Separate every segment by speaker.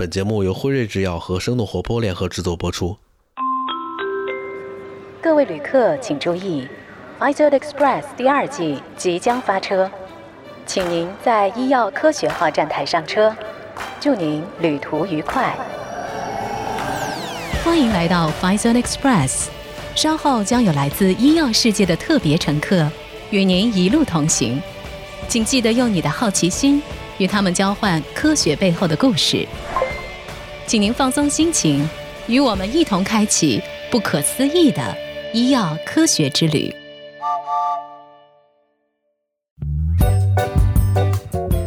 Speaker 1: 本节目由辉瑞制药和生动活泼联合制作播出。
Speaker 2: 各位旅客请注意 i z o d Express 第二季即将发车，请您在医药科学号站台上车。祝您旅途愉快！
Speaker 3: 欢迎来到 f i z o n Express，稍后将有来自医药世界的特别乘客与您一路同行，请记得用你的好奇心与他们交换科学背后的故事。请您放松心情，与我们一同开启不可思议的医药科学之旅。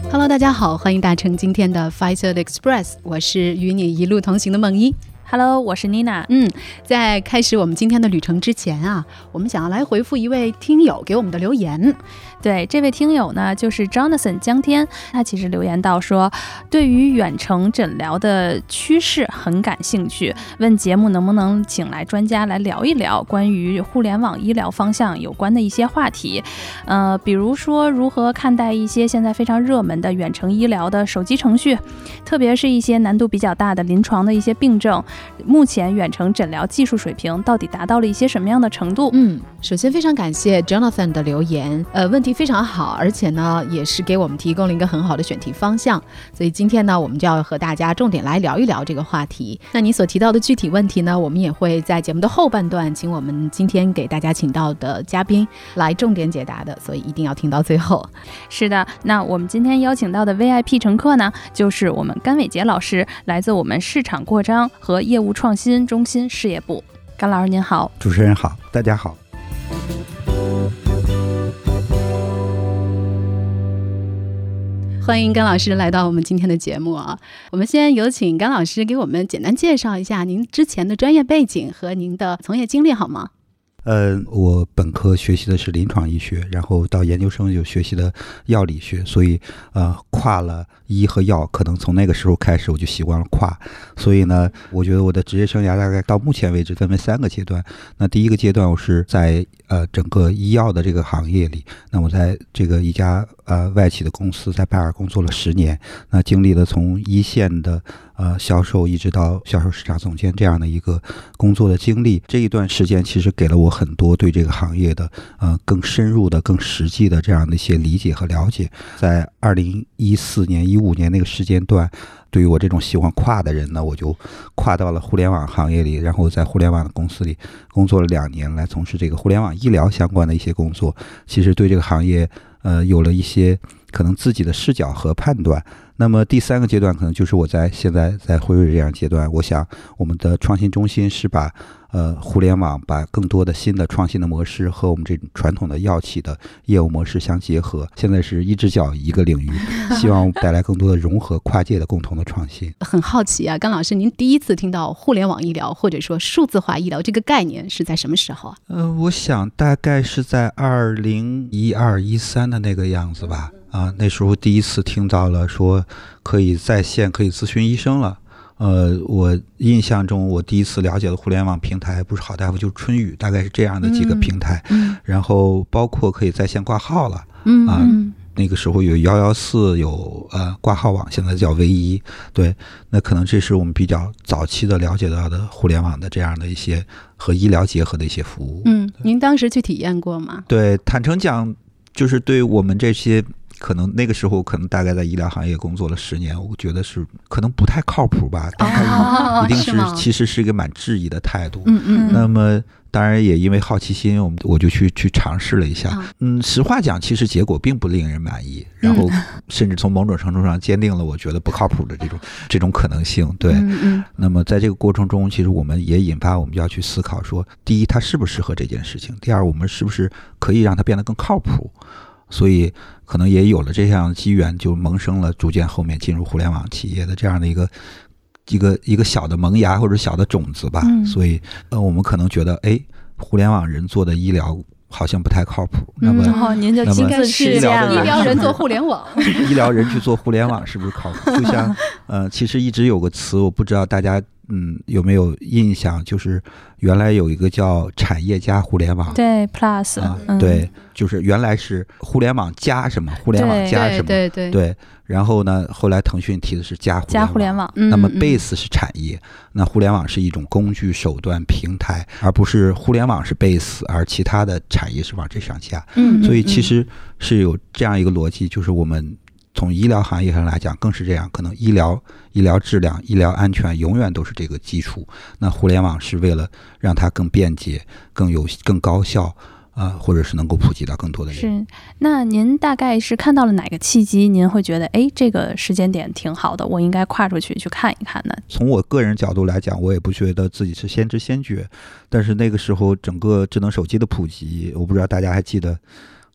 Speaker 3: Hello，大家好，欢迎搭乘今天的 Pfizer Express，我是与你一路同行的梦一。
Speaker 4: Hello，我是妮娜。
Speaker 3: 嗯，在开始我们今天的旅程之前啊，我们想要来回复一位听友给我们的留言。
Speaker 4: 对，这位听友呢，就是 Jonathan 江天，他其实留言到说，对于远程诊疗的趋势很感兴趣，问节目能不能请来专家来聊一聊关于互联网医疗方向有关的一些话题。呃，比如说如何看待一些现在非常热门的远程医疗的手机程序，特别是一些难度比较大的临床的一些病症。目前远程诊疗技术水平到底达到了一些什么样的程度？
Speaker 3: 嗯，首先非常感谢 Jonathan 的留言，呃，问题非常好，而且呢也是给我们提供了一个很好的选题方向。所以今天呢，我们就要和大家重点来聊一聊这个话题。那你所提到的具体问题呢，我们也会在节目的后半段，请我们今天给大家请到的嘉宾来重点解答的，所以一定要听到最后。
Speaker 4: 是的，那我们今天邀请到的 VIP 乘客呢，就是我们甘伟杰老师，来自我们市场扩张和业务创新中心事业部，甘老师您好，
Speaker 5: 主持人好，大家好，
Speaker 3: 欢迎甘老师来到我们今天的节目啊。我们先有请甘老师给我们简单介绍一下您之前的专业背景和您的从业经历好吗？
Speaker 5: 呃，我本科学习的是临床医学，然后到研究生就学习的药理学，所以呃跨了医和药，可能从那个时候开始我就习惯了跨。所以呢，我觉得我的职业生涯大概到目前为止分为三个阶段。那第一个阶段，我是在呃整个医药的这个行业里，那我在这个一家呃外企的公司在拜耳工作了十年，那经历了从一线的。呃，销售一直到销售市场总监这样的一个工作的经历，这一段时间其实给了我很多对这个行业的呃更深入的、更实际的这样的一些理解和了解。在二零一四年、一五年那个时间段，对于我这种喜欢跨的人呢，我就跨到了互联网行业里，然后在互联网的公司里工作了两年，来从事这个互联网医疗相关的一些工作。其实对这个行业呃有了一些可能自己的视角和判断。那么第三个阶段可能就是我在现在在辉瑞这样阶段，我想我们的创新中心是把呃互联网把更多的新的创新的模式和我们这种传统的药企的业务模式相结合。现在是一只脚一个领域，希望带来更多的融合、跨界的共同的创新。
Speaker 3: 很好奇啊，甘老师，您第一次听到互联网医疗或者说数字化医疗这个概念是在什么时候啊？
Speaker 5: 呃，我想大概是在二零一二一三的那个样子吧。啊，那时候第一次听到了说可以在线可以咨询医生了。呃，我印象中我第一次了解的互联网平台不是好大夫就是春雨，大概是这样的几个平台。然后包括可以在线挂号了。啊，那个时候有幺幺四，有呃挂号网，现在叫唯一。对，那可能这是我们比较早期的了解到的互联网的这样的一些和医疗结合的一些服务。
Speaker 3: 嗯，您当时去体验过吗？
Speaker 5: 对，坦诚讲，就是对我们这些。可能那个时候，可能大概在医疗行业工作了十年，我觉得是可能不太靠谱吧。一定是其实是一个蛮质疑的态度。
Speaker 3: 嗯嗯。
Speaker 5: 那么当然也因为好奇心，我们我就去去尝试了一下。嗯，实话讲，其实结果并不令人满意。然后甚至从某种程度上坚定了我觉得不靠谱的这种 这种可能性。对。
Speaker 3: 嗯嗯。
Speaker 5: 那么在这个过程中，其实我们也引发我们要去思考：说第一，它适不适合这件事情；第二，我们是不是可以让它变得更靠谱？所以可能也有了这样的机缘，就萌生了逐渐后面进入互联网企业的这样的一个一个一个小的萌芽或者小的种子吧。所以呃，我们可能觉得，哎，互联网人做的医疗好像不太靠谱。那么，
Speaker 4: 您就亲自试
Speaker 3: 医疗人做互联网，
Speaker 5: 医疗人去做互联网是不是靠谱？就像呃，其实一直有个词，我不知道大家嗯有没有印象？就是原来有一个叫产业加互联网，
Speaker 4: 对 Plus，
Speaker 5: 啊，
Speaker 4: 嗯，
Speaker 5: 对，就是原来是互联网加什么，互联网加什么，
Speaker 3: 对对，
Speaker 5: 对。然后呢，后来腾讯提的是加互
Speaker 4: 加互联网，
Speaker 3: 嗯
Speaker 5: 那么
Speaker 3: 嗯
Speaker 5: base 是产业，那互联网是一种工具、手段、平台，而不是互联网是 base，而其他的产业是往这上加。
Speaker 4: 嗯，
Speaker 5: 所以
Speaker 3: 嗯
Speaker 5: 其实是有这样一个逻辑，就是我们从医疗行业上来讲更是这样，可能医疗、医疗质量、医疗安全永远都是这个基础。那互联网是为了让它更便捷、更有、更高效。啊、或者是能够普及到更多的人。
Speaker 4: 是，那您大概是看到了哪个契机？您会觉得，哎，这个时间点挺好的，我应该跨出去去看一看呢？
Speaker 5: 从我个人角度来讲，我也不觉得自己是先知先觉，但是那个时候整个智能手机的普及，我不知道大家还记得，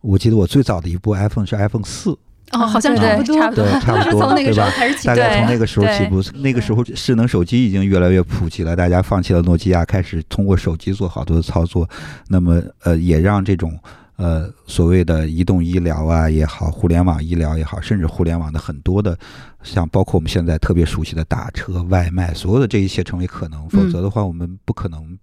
Speaker 5: 我记得我最早的一部 iPhone 是 iPhone 四，
Speaker 3: 哦，好像
Speaker 4: 对
Speaker 3: 差不多，
Speaker 4: 差不多
Speaker 5: 对，差不多，
Speaker 3: 从那个时候
Speaker 5: 对吧？
Speaker 3: 开始起
Speaker 5: 大概从那个时候起步，那个时候智能手机已经越来越普及了，大家放弃了诺基亚，开始通过手机做好多的操作，那么呃，也让这种呃所谓的移动医疗啊也好，互联网医疗也好，甚至互联网的很多的，像包括我们现在特别熟悉的打车、外卖，所有的这一切成为可能，否
Speaker 3: 嗯
Speaker 5: 则的话，我们不可能。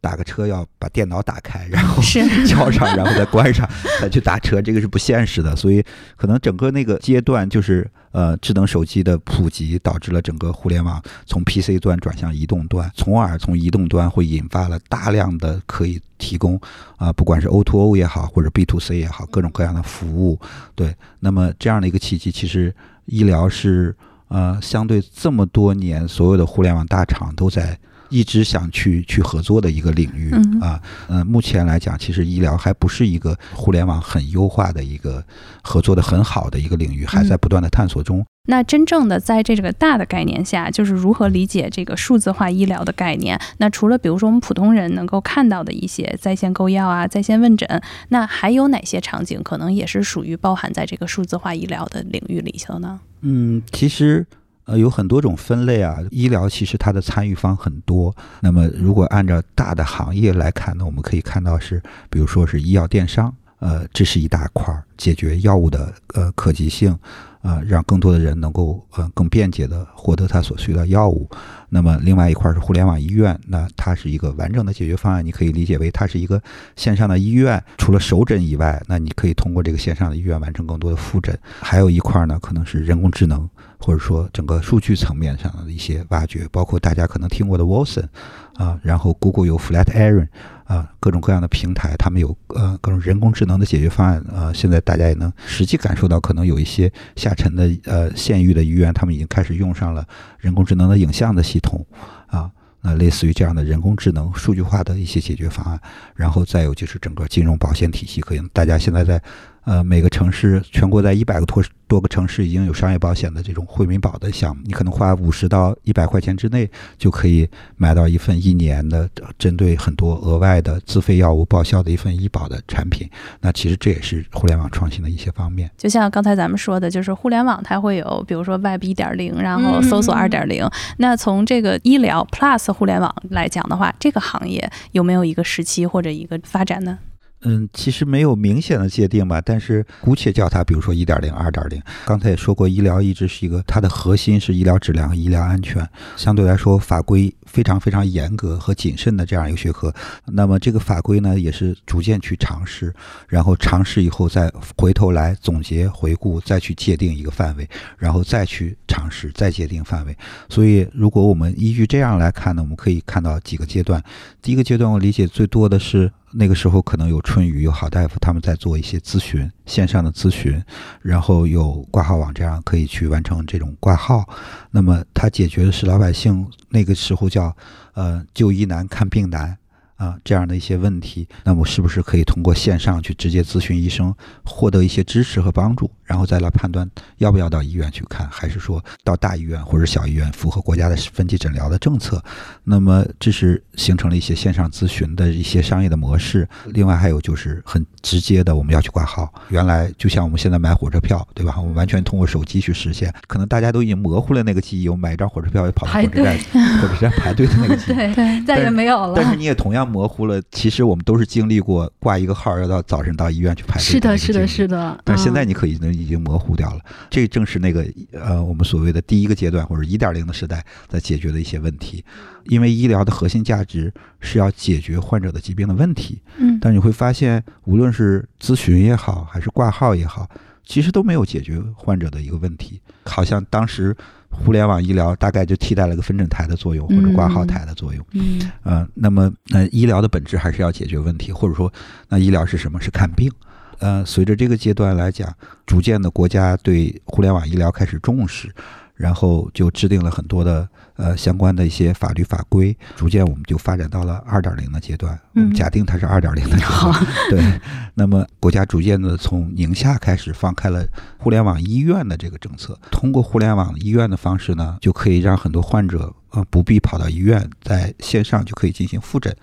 Speaker 5: 打个车要把电脑打开，然后
Speaker 4: 是
Speaker 5: 交上，然后再关上，再去打车，这个是不现实的。所以，可能整个那个阶段就是呃，智能手机的普及导致了整个互联网从 PC 端转向移动端，从而从移动端会引发了大量的可以提供啊、不管是 O to O 也好，或者 B to C 也好，各种各样的服务。对，那么这样的一个契机，其实医疗是呃，相对这么多年，所有的互联网大厂都在。一直想去去合作的一个领域
Speaker 4: 嗯
Speaker 5: 啊，呃，目前来讲，其实医疗还不是一个互联网很优化的一个合作的很好的一个领域，还在不断的探索中。
Speaker 4: 那真正的在这个大的概念下，就是如何理解这个数字化医疗的概念？那除了比如说我们普通人能够看到的一些在线购药啊、在线问诊，那还有哪些场景可能也是属于包含在这个数字化医疗的领域里头呢？
Speaker 5: 嗯，其实呃有很多种分类啊，医疗其实它的参与方很多。那么如果按照大的行业来看呢，我们可以看到是，比如说是医药电商，呃，这是一大块儿，解决药物的呃可及性。呃，让更多的人能够呃更便捷的获得他所需的药物。那么另外一块是互联网医院，那它是一个完整的解决方案，你可以理解为它是一个线上的医院，除了首诊以外，那你可以通过这个线上的医院完成更多的复诊。还有一块呢，可能是人工智能，或者说整个数据层面上的一些挖掘，包括大家可能听过的 Watson 啊，然后 Google 有 Flatiron 啊，各种各样的平台，他们有呃各种人工智能的解决方案啊。现在大家也能实际感受到，可能有一些下沉的呃县域的医院，他们已经开始用上了人工智能的影像的系统啊。那类似于这样的人工智能数据化的一些解决方案，然后再有就是整个金融保险体系，可能大家现在在呃每个城市，全国在一百个多多个城市已经有商业保险的这种惠民保的项目，你可能花五十到一百块钱之内就可以买到一份一年的呃针对很多额外的自费药物报销的一份医保的产品。那其实这也是互联网创新的一些方面。
Speaker 4: 就像刚才咱们说的，就是互联网它会有，比如说 Web 一点零，然后搜索
Speaker 3: 嗯
Speaker 4: 二点零。那从这个医疗 Plus 互联网来讲的话，这个行业有没有一个时期或者一个发展呢？
Speaker 5: 嗯，其实没有明显的界定吧，但是姑且叫它，比如说一点零、二点零。刚才也说过，医疗一直是一个它的核心是医疗质量和医疗安全，相对来说法规非常非常严格和谨慎的这样一个学科。那么这个法规呢，也是逐渐去尝试，然后尝试以后再回头来总结、回顾，再去界定一个范围，然后再去尝试、再界定范围。所以，如果我们依据这样来看呢，我们可以看到几个阶段。第一个阶段，我理解最多的是那个时候可能有春雨、有好大夫他们在做一些咨询，线上的咨询，然后有挂号网这样可以去完成这种挂号。那么他解决的是老百姓那个时候叫呃就医难、看病难。啊，这样的一些问题，那么是不是可以通过线上去直接咨询医生，获得一些支持和帮助，然后再来判断要不要到医院去看，还是说到大医院或者小医院，符合国家的分级诊疗的政策？那么这是形成了一些线上咨询的一些商业的模式。另外还有就是很直接的，我们要去挂号。原来就像我们现在买火车票，对吧？我们完全通过手机去实现，可能大家都已经模糊了那个记忆，我们买一张火车票要跑到火车 站，火车站排队的那个记忆。
Speaker 3: 对，再也没有了。
Speaker 5: 但是你也同样模糊了，其实我们都是经历过挂一个号要到早晨到医院去排队
Speaker 3: 是的，是的，是。的。
Speaker 5: 但现在
Speaker 3: 嗯
Speaker 5: 你可以能已经模糊掉了。这正是那个呃我们所谓的第一个阶段或者一点零的时代在解决的一些问题。因为医疗的核心价值是要解决患者的疾病的问题，
Speaker 4: 嗯
Speaker 5: 但你会发现，无论是咨询也好，还是挂号也好，其实都没有解决患者的一个问题。好像当时互联网医疗大概就替代了个分诊台的作用或者挂号台的作用。
Speaker 4: 嗯
Speaker 5: 呃，那么呃，医疗的本质还是要解决问题，或者说，那医疗是什么？是看病。呃，随着这个阶段来讲，逐渐的国家对互联网医疗开始重视，然后就制定了很多的呃相关的一些法律法规，逐渐我们就发展到了二点零的阶段。我们
Speaker 4: 嗯
Speaker 5: 假定它是二点零的阶段，对。那么国家逐渐的从宁夏开始放开了互联网医院的这个政策，通过互联网医院的方式呢，就可以让很多患者呃不必跑到医院，在线上就可以进行复诊，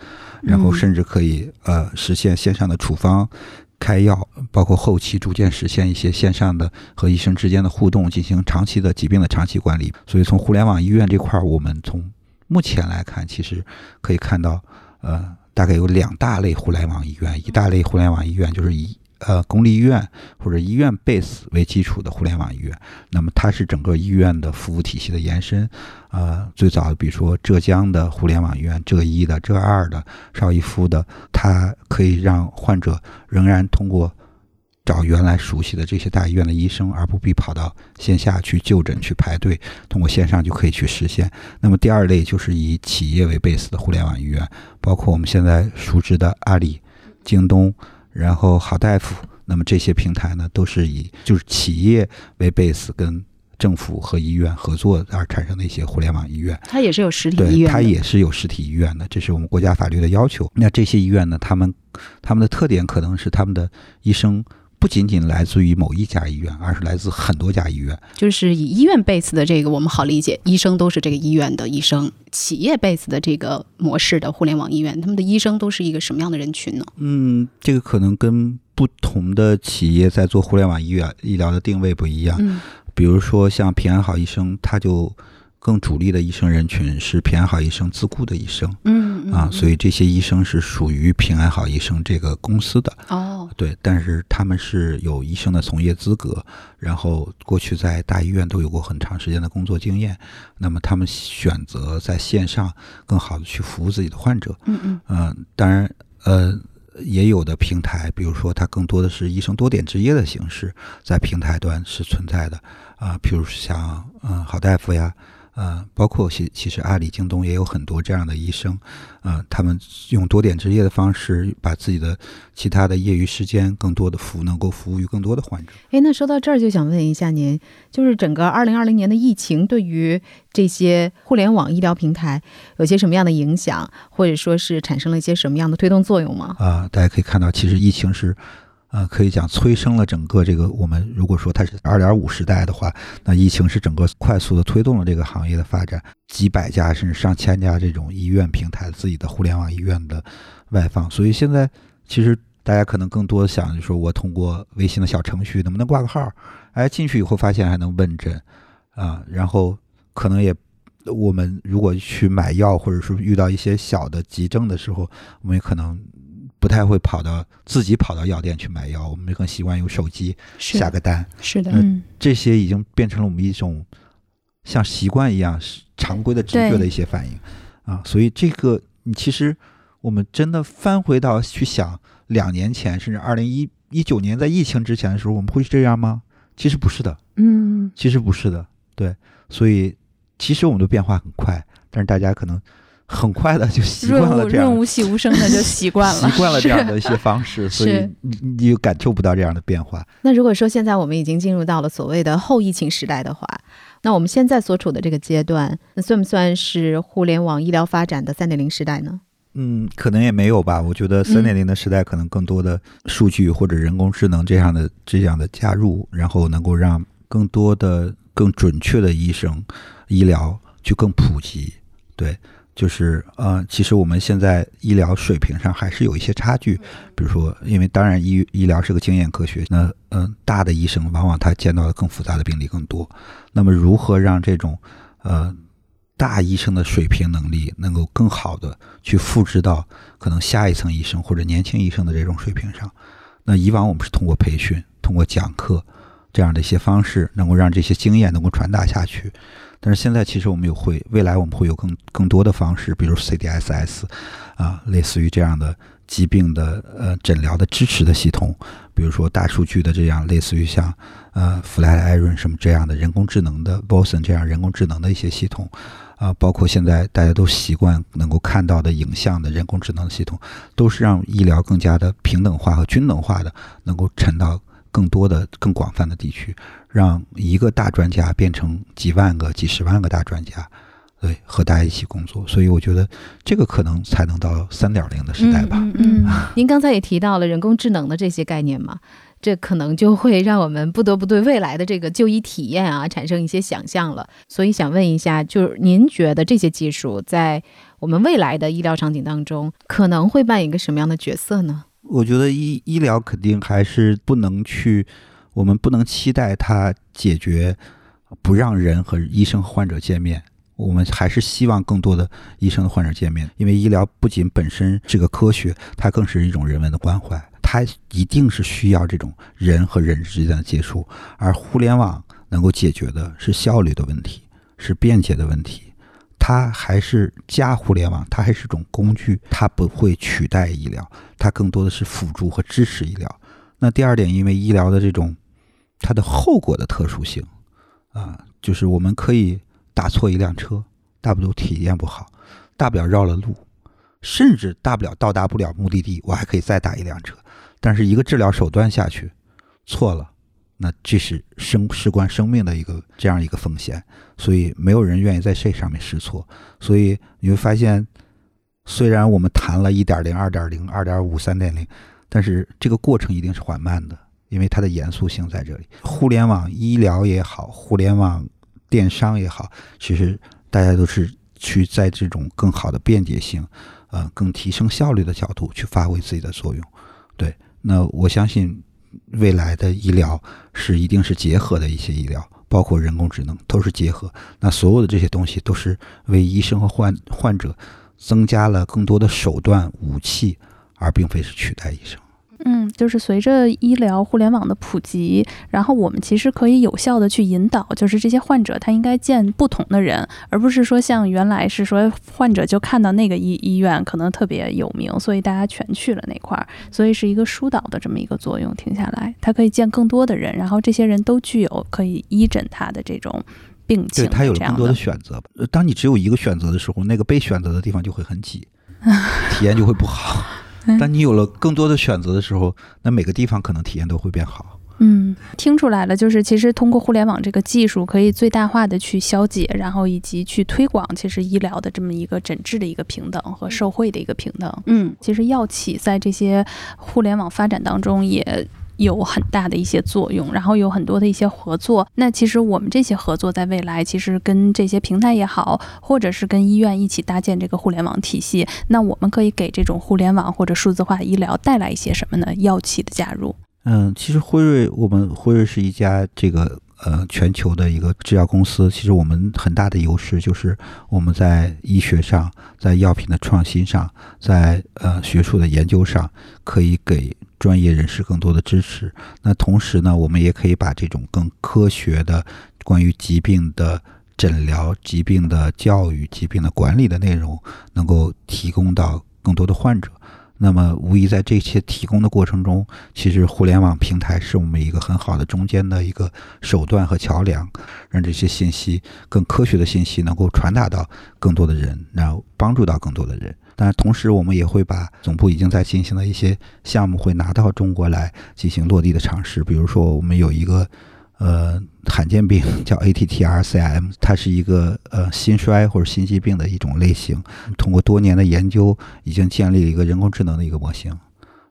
Speaker 5: 然后
Speaker 4: 嗯
Speaker 5: 甚至可以呃实现线上的处方。开药，包括后期逐渐实现一些线上的和医生之间的互动，进行长期的疾病的长期管理。所以从互联网医院这块儿，我们从目前来看，其实可以看到，呃，大概有两大类互联网医院，一大类互联网医院就是以呃公立医院或者医院 base 为基础的互联网医院，那么它是整个医院的服务体系的延伸。呃，最早比如说浙江的互联网医院，浙一的、浙二的、邵逸夫的，它可以让患者仍然通过找原来熟悉的这些大医院的医生，而不必跑到线下去就诊去排队，通过线上就可以去实现。那么第二类就是以企业为 base 的互联网医院，包括我们现在熟知的阿里、京东，然后好大夫。那么这些平台呢，都是以就是企业为 base，跟政府和医院合作而产生的一些互联网医院。
Speaker 4: 它也是有实体医，院，
Speaker 5: 它也是有实体医院的，这是我们国家法律的要求。那这些医院呢，他们他们的特点可能是他们的医生不仅仅来自于某一家医院，而是来自很多家医院。
Speaker 3: 就是以医院 base 的这个我们好理解，医生都是这个医院的医生；企业 base 的这个模式的互联网医院，他们的医生都是一个什么样的人群呢？
Speaker 5: 嗯，这个可能跟不同的企业在做互联网医院医疗的定位不一样。
Speaker 3: 嗯
Speaker 5: 比如说像平安好医生，他就更主力的医生人群是平安好医生自雇的医生
Speaker 3: 嗯
Speaker 5: 啊，所以这些医生是属于平安好医生这个公司的。
Speaker 3: 哦，
Speaker 5: 对，但是他们是有医生的从业资格，然后过去在大医院都有过很长时间的工作经验，那么他们选择在线上更好的去服务自己的患者。
Speaker 3: 嗯
Speaker 5: 当然，呃，也有的平台，比如说它更多的是医生多点执业的形式，在平台端是存在的啊、譬如像嗯、好大夫呀。呃，包括其其实阿里、京东也有很多这样的医生，呃，他们用多点执业的方式，把自己的其他的业余时间更多的服能够服务于更多的患者。
Speaker 3: 哎，那说到这儿，就想问一下您，就是整个二零二零年的疫情对于这些互联网医疗平台有些什么样的影响，或者说是产生了一些什么样的推动作用吗？
Speaker 5: 啊、大家可以看到，其实疫情是，呃，可以讲催生了整个这个我们如果说它是二点五时代的话，那疫情是整个快速的推动了这个行业的发展，几百家甚至上千家这种医院平台自己的互联网医院的外放，所以现在其实大家可能更多想就是说我通过微信的小程序能不能挂个号，哎，进去以后发现还能问诊，啊，然后可能也。我们如果去买药，或者说遇到一些小的急症的时候，我们也可能不太会跑到自己跑到药店去买药，我们更习惯用手机下个单。
Speaker 3: 是的，
Speaker 4: 嗯
Speaker 5: 这些已经变成了我们一种像习惯一样是常规的直觉的一些反应啊。所以这个你其实我们真的翻回到去想，两年前甚至二零一一九年在疫情之前的时候，我们会是这样吗？其实不是的，
Speaker 4: 嗯
Speaker 5: 其实不是的。对，所以其实我们的变化很快，但是大家可能很快的就 习惯了这样
Speaker 4: 润物细无声的就习惯了，
Speaker 5: 习惯了这样的一些方式，所以你你就感受不到这样的变化。
Speaker 3: 那如果说现在我们已经进入到了所谓的后疫情时代的话，那我们现在所处的这个阶段，那算不算是互联网医疗发展的三点零时代呢？
Speaker 5: 嗯，可能也没有吧。我觉得三点零的时代可能更多的数据或者人工智能这样的这样的加入，然后能够让更多的、更准确的医生医疗去更普及。对，就是呃，其实我们现在医疗水平上还是有一些差距。比如说，因为当然医医疗是个经验科学，那嗯、大的医生往往他见到的更复杂的病例更多。那么如何让这种呃大医生的水平能力能够更好的去复制到可能下一层医生或者年轻医生的这种水平上？那以往我们是通过培训、通过讲课、这样的一些方式，能够让这些经验能够传达下去。但是现在其实我们有会，未来我们会有更更多的方式，比如 CDSS，啊，类似于这样的疾病的呃诊疗的支持的系统，比如说大数据的这样类似于像呃 Flatiron 什么这样的人工智能的 Boson 这样人工智能的一些系统，啊，包括现在大家都习惯能够看到的影像的人工智能系统，都是让医疗更加的平等化和均等化的，能够沉到。更多的、更广泛的地区，让一个大专家变成几万个、几十万个大专家，对，和大家一起工作。所以我觉得这个可能才能到三点零的时代吧。
Speaker 3: 嗯，您刚才也提到了人工智能的这些概念嘛，这可能就会让我们不得不对未来的这个就医体验啊产生一些想象了。所以想问一下，就是您觉得这些技术在我们未来的医疗场景当中可能会扮演一个什么样的角色呢？
Speaker 5: 我觉得医医疗肯定还是不能去，我们不能期待它解决不让人和医生和患者见面。我们还是希望更多的医生和患者见面，因为医疗不仅本身是个科学，它更是一种人文的关怀，它一定是需要这种人和人之间的接触。而互联网能够解决的是效率的问题，是便捷的问题。它还是加互联网，它还是种工具，它不会取代医疗，它更多的是辅助和支持医疗。那第二点，因为医疗的这种它的后果的特殊性啊，就是我们可以打错一辆车，大不了体验不好，大不了绕了路，甚至大不了到达不了目的地，我还可以再打一辆车。但是一个治疗手段下去错了。那这是生事关生命的一个这样一个风险，所以没有人愿意在这上面试错。所以你会发现，虽然我们谈了一点零、二点零、二点五、三点零，但是这个过程一定是缓慢的，因为它的严肃性在这里。互联网医疗也好，互联网电商也好，其实大家都是去在这种更好的便捷性，呃，更提升效率的角度去发挥自己的作用。对，那我相信。未来的医疗是一定是结合的一些医疗，包括人工智能都是结合。那所有的这些东西都是为医生和患患者增加了更多的手段武器，而并非是取代医生。
Speaker 4: 嗯，就是随着医疗互联网的普及，然后我们其实可以有效的去引导，就是这些患者他应该见不同的人，而不是说像原来是说患者就看到那个医医院可能特别有名，所以大家全去了那块儿，所以是一个疏导的这么一个作用。停下来，他可以见更多的人，然后这些人都具有可以医诊他的这种病情。
Speaker 5: 对他有了更多的选择。当你只有一个选择的时候，那个被选择的地方就会很挤，体验就会不好。当你有了更多的选择的时候，那每个地方可能体验都会变好。
Speaker 4: 嗯，听出来了，就是其实通过互联网这个技术，可以最大化的去消解，然后以及去推广，其实医疗的这么一个诊治的一个平等和社会的一个平等。嗯，其实药企在这些互联网发展当中也。有很大的一些作用，然后有很多的一些合作。那其实我们这些合作在未来，其实跟这些平台也好，或者是跟医院一起搭建这个互联网体系，那我们可以给这种互联网或者数字化医疗带来一些什么呢？药企的加入。
Speaker 5: 嗯，其实辉瑞，我们辉瑞是一家这个呃全球的一个制药公司。其实我们很大的优势就是我们在医学上，在药品的创新上，在呃学术的研究上，可以给。专业人士更多的支持，那同时呢，我们也可以把这种更科学的关于疾病的诊疗、疾病的教育、疾病的管理的内容，能够提供到更多的患者。那么，无疑在这些提供的过程中，其实互联网平台是我们一个很好的中间的一个手段和桥梁，让这些信息更科学的信息能够传达到更多的人，然后帮助到更多的人。但同时，我们也会把总部已经在进行的一些项目会拿到中国来进行落地的尝试。比如说，我们有一个呃罕见病叫 ATTR-CM，它是一个呃心衰或者心肌病的一种类型。通过多年的研究，已经建立了一个人工智能的一个模型。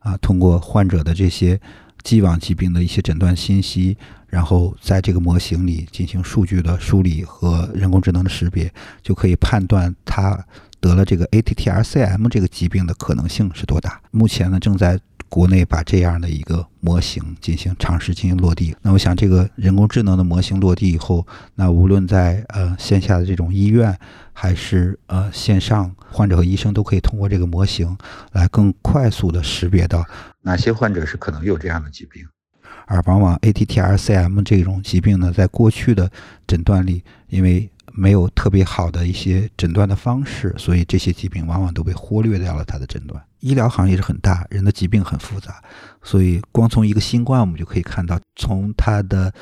Speaker 5: 啊，通过患者的这些既往疾病的一些诊断信息，然后在这个模型里进行数据的梳理和人工智能的识别，就可以判断他。得了这个 ATTR-CM 这个疾病的可能性是多大？目前呢，正在国内把这样的一个模型进行尝试进行落地。那我想，这个人工智能的模型落地以后，那无论在呃线下的这种医院，还是呃线上，患者和医生都可以通过这个模型来更快速的识别到哪些患者是可能有这样的疾病。而往往 ATTR-CM 这种疾病呢，在过去的诊断里，因为没有特别好的一些诊断的方式，所以这些疾病往往都被忽略掉了它的诊断。医疗行业是很大，人的疾病很复杂，所以光从一个新冠，我们就可以看到，从它的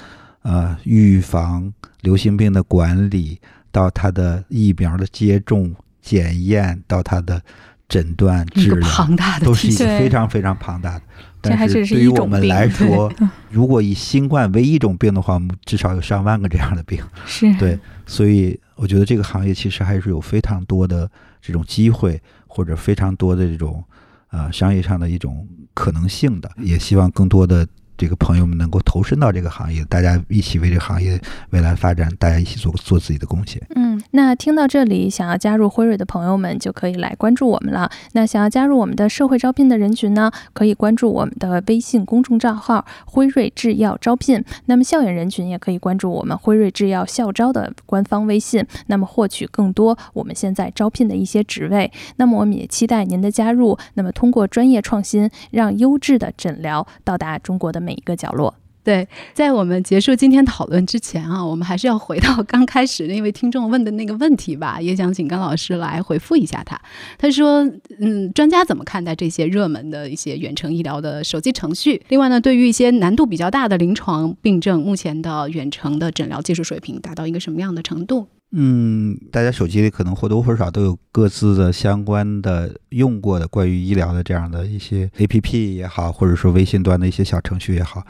Speaker 5: 呃预防流行病的管理，到它的疫苗的接种、检验，到它的诊断、治疗，
Speaker 3: 庞大的
Speaker 5: 都是一个非常非常庞大的。但
Speaker 4: 是
Speaker 5: 对于我们来说，如果以新冠为一种病的话，我们至少有上万个这样的病。
Speaker 4: 是
Speaker 5: 对，所以我觉得这个行业其实还是有非常多的这种机会，或者非常多的这种呃商业上的一种可能性的。也希望更多的这个朋友们能够投身到这个行业，大家一起为这个行业未来发展，大家一起做做自己的贡献。
Speaker 4: 嗯，那听到这里，想要加入辉瑞的朋友们就可以来关注我们了。那想要加入我们的社会招聘的人群呢，可以关注我们的微信公众账号“辉瑞制药招聘”。那么校园人群也可以关注我们辉瑞制药校招的官方微信，那么获取更多我们现在招聘的一些职位。那么我们也期待您的加入。那么通过专业创新，让优质的诊疗到达中国的每一个角落。
Speaker 3: 对，在我们结束今天讨论之前啊，我们还是要回到刚开始那位听众问的那个问题吧，也想请甘老师来回复一下他。他说，嗯，专家怎么看待这些热门的一些远程医疗的手机程序？另外呢，对于一些难度比较大的临床病症，目前的远程的诊疗技术水平达到一个什么样的程度？
Speaker 5: 嗯，大家手机里可能或多或少都有各自的相关的用过的关于医疗的这样的一些 APP 也好，或者说微信端的一些小程序也好。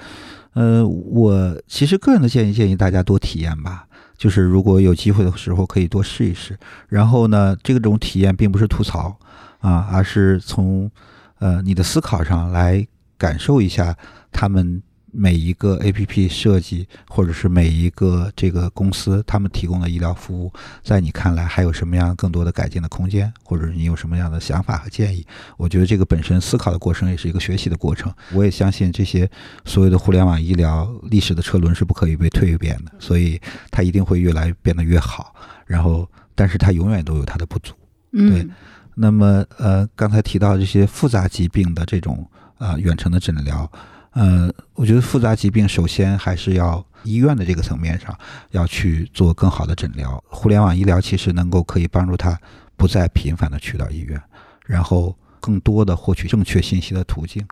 Speaker 5: 呃，我其实个人的建议，建议大家多体验吧。就是如果有机会的时候，可以多试一试。然后呢，这种体验并不是吐槽啊，而是从呃你的思考上来感受一下他们每一个 APP 设计，或者是每一个这个公司他们提供的医疗服务，在你看来还有什么样更多的改进的空间，或者你有什么样的想法和建议？我觉得这个本身思考的过程也是一个学习的过程。我也相信这些所有的互联网医疗历史的车轮是不可以被蜕变的，所以它一定会越来变得越好。然后，但是它永远都有它的不足。对
Speaker 3: 嗯，
Speaker 5: 那么，呃，刚才提到这些复杂疾病的这种呃远程的诊疗，呃，我觉得复杂疾病首先还是要医院的这个层面上要去做更好的诊疗。互联网医疗其实能够可以帮助他不再频繁的去到医院，然后更多的获取正确信息的途径，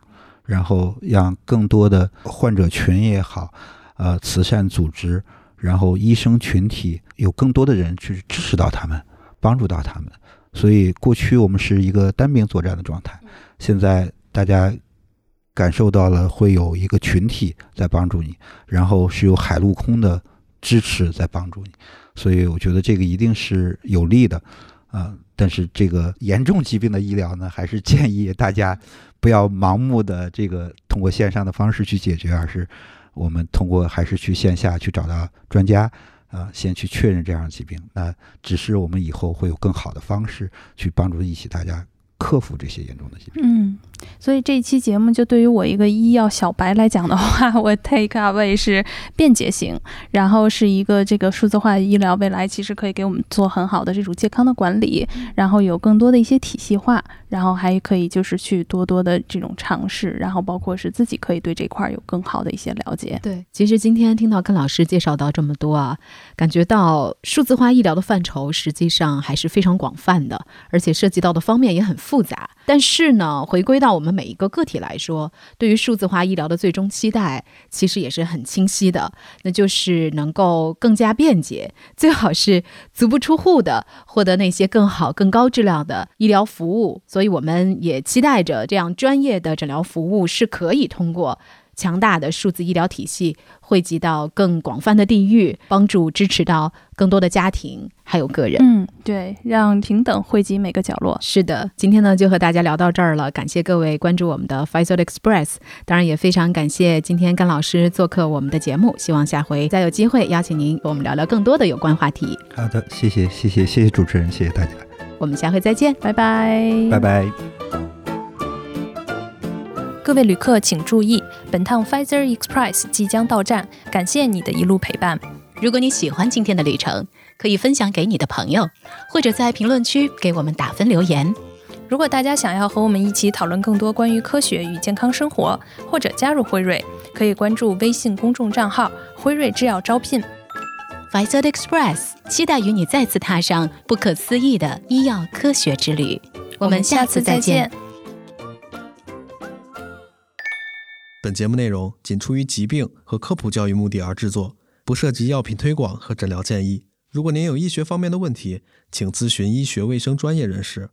Speaker 5: 然后让更多的患者群也好，呃，慈善组织，然后医生群体有更多的人去支持到他们，帮助到他们。所以过去我们是一个单兵作战的状态，现在大家感受到了会有一个群体在帮助你，然后是有海陆空的支持在帮助你，所以我觉得这个一定是有利的，啊、但是这个严重疾病的医疗呢，还是建议大家不要盲目的这个通过线上的方式去解决，而是我们通过还是去线下去找到专家。啊，先去确认这样的疾病，那只是我们以后会有更好的方式去帮助一起大家克服这些严重的疾病。
Speaker 4: 嗯，所以这一期节目就对于我一个医药小白来讲的话，我 take away 是便捷型，然后是一个这个数字化医疗未来其实可以给我们做很好的这种健康的管理，然后有更多的一些体系化，然后还可以就是去多多的这种尝试，然后包括是自己可以对这块儿有更好的一些了解。
Speaker 3: 对，其实今天听到跟老师介绍到这么多啊，感觉到数字化医疗的范畴实际上还是非常广泛的，而且涉及到的方面也很复杂。但是呢，回归到我们每一个个体来说，对于数字化医疗的最终期待，其实也是很清晰的，那就是能够更加便捷，最好是足不出户的获得那些更好、更高质量的医疗服务。所以，我们也期待着这样专业的诊疗服务是可以通过。强大的数字医疗体系汇集到更广泛的地域，帮助支持到更多的家庭还有个人。
Speaker 4: 嗯，对，让平等惠及每个角落。
Speaker 3: 是的，今天呢就和大家聊到这儿了，感谢各位关注我们的 Faisal Express，当然也非常感谢今天甘老师做客我们的节目，希望下回再有机会邀请您和我们聊聊更多的有关话题。
Speaker 5: 好的，谢谢，谢谢，谢谢主持人，谢谢大家，
Speaker 3: 我们下回再见。
Speaker 4: 拜拜，
Speaker 5: 拜拜。
Speaker 4: 各位旅客请注意，本趟 Pfizer Express 即将到站，感谢你的一路陪伴。
Speaker 3: 如果你喜欢今天的旅程，可以分享给你的朋友，或者在评论区给我们打分留言。
Speaker 4: 如果大家想要和我们一起讨论更多关于科学与健康生活，或者加入辉瑞，可以关注微信公众账号“辉瑞制药招聘”。
Speaker 3: Physod Express 期待与你再次踏上不可思议的医药科学之旅。我们下次再见。
Speaker 1: 本节目内容仅出于疾病和科普教育目的而制作，不涉及药品推广和诊疗建议。如果您有医学方面的问题，请咨询医学卫生专业人士。